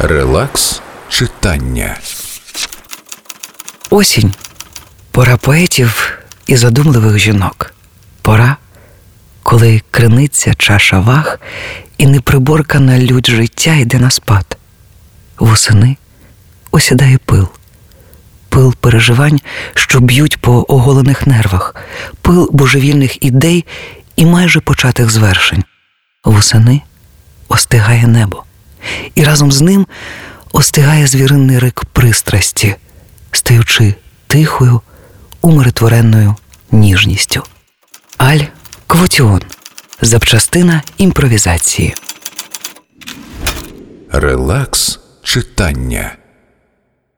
Релакс читання. Осінь пора поетів і задумливих жінок. Пора, коли крениться чаша ваг, і неприборкана лють життя йде на спад. Восени осідає пил, пил переживань, що б'ють по оголених нервах, пил божевільних ідей і майже початих звершень. Восени остигає небо, і разом з ним остигає звіринний рик пристрасті, стаючи тихою, умиротворенною ніжністю. Аль Квотіон. Запчастина імпровізації. Релакс читання.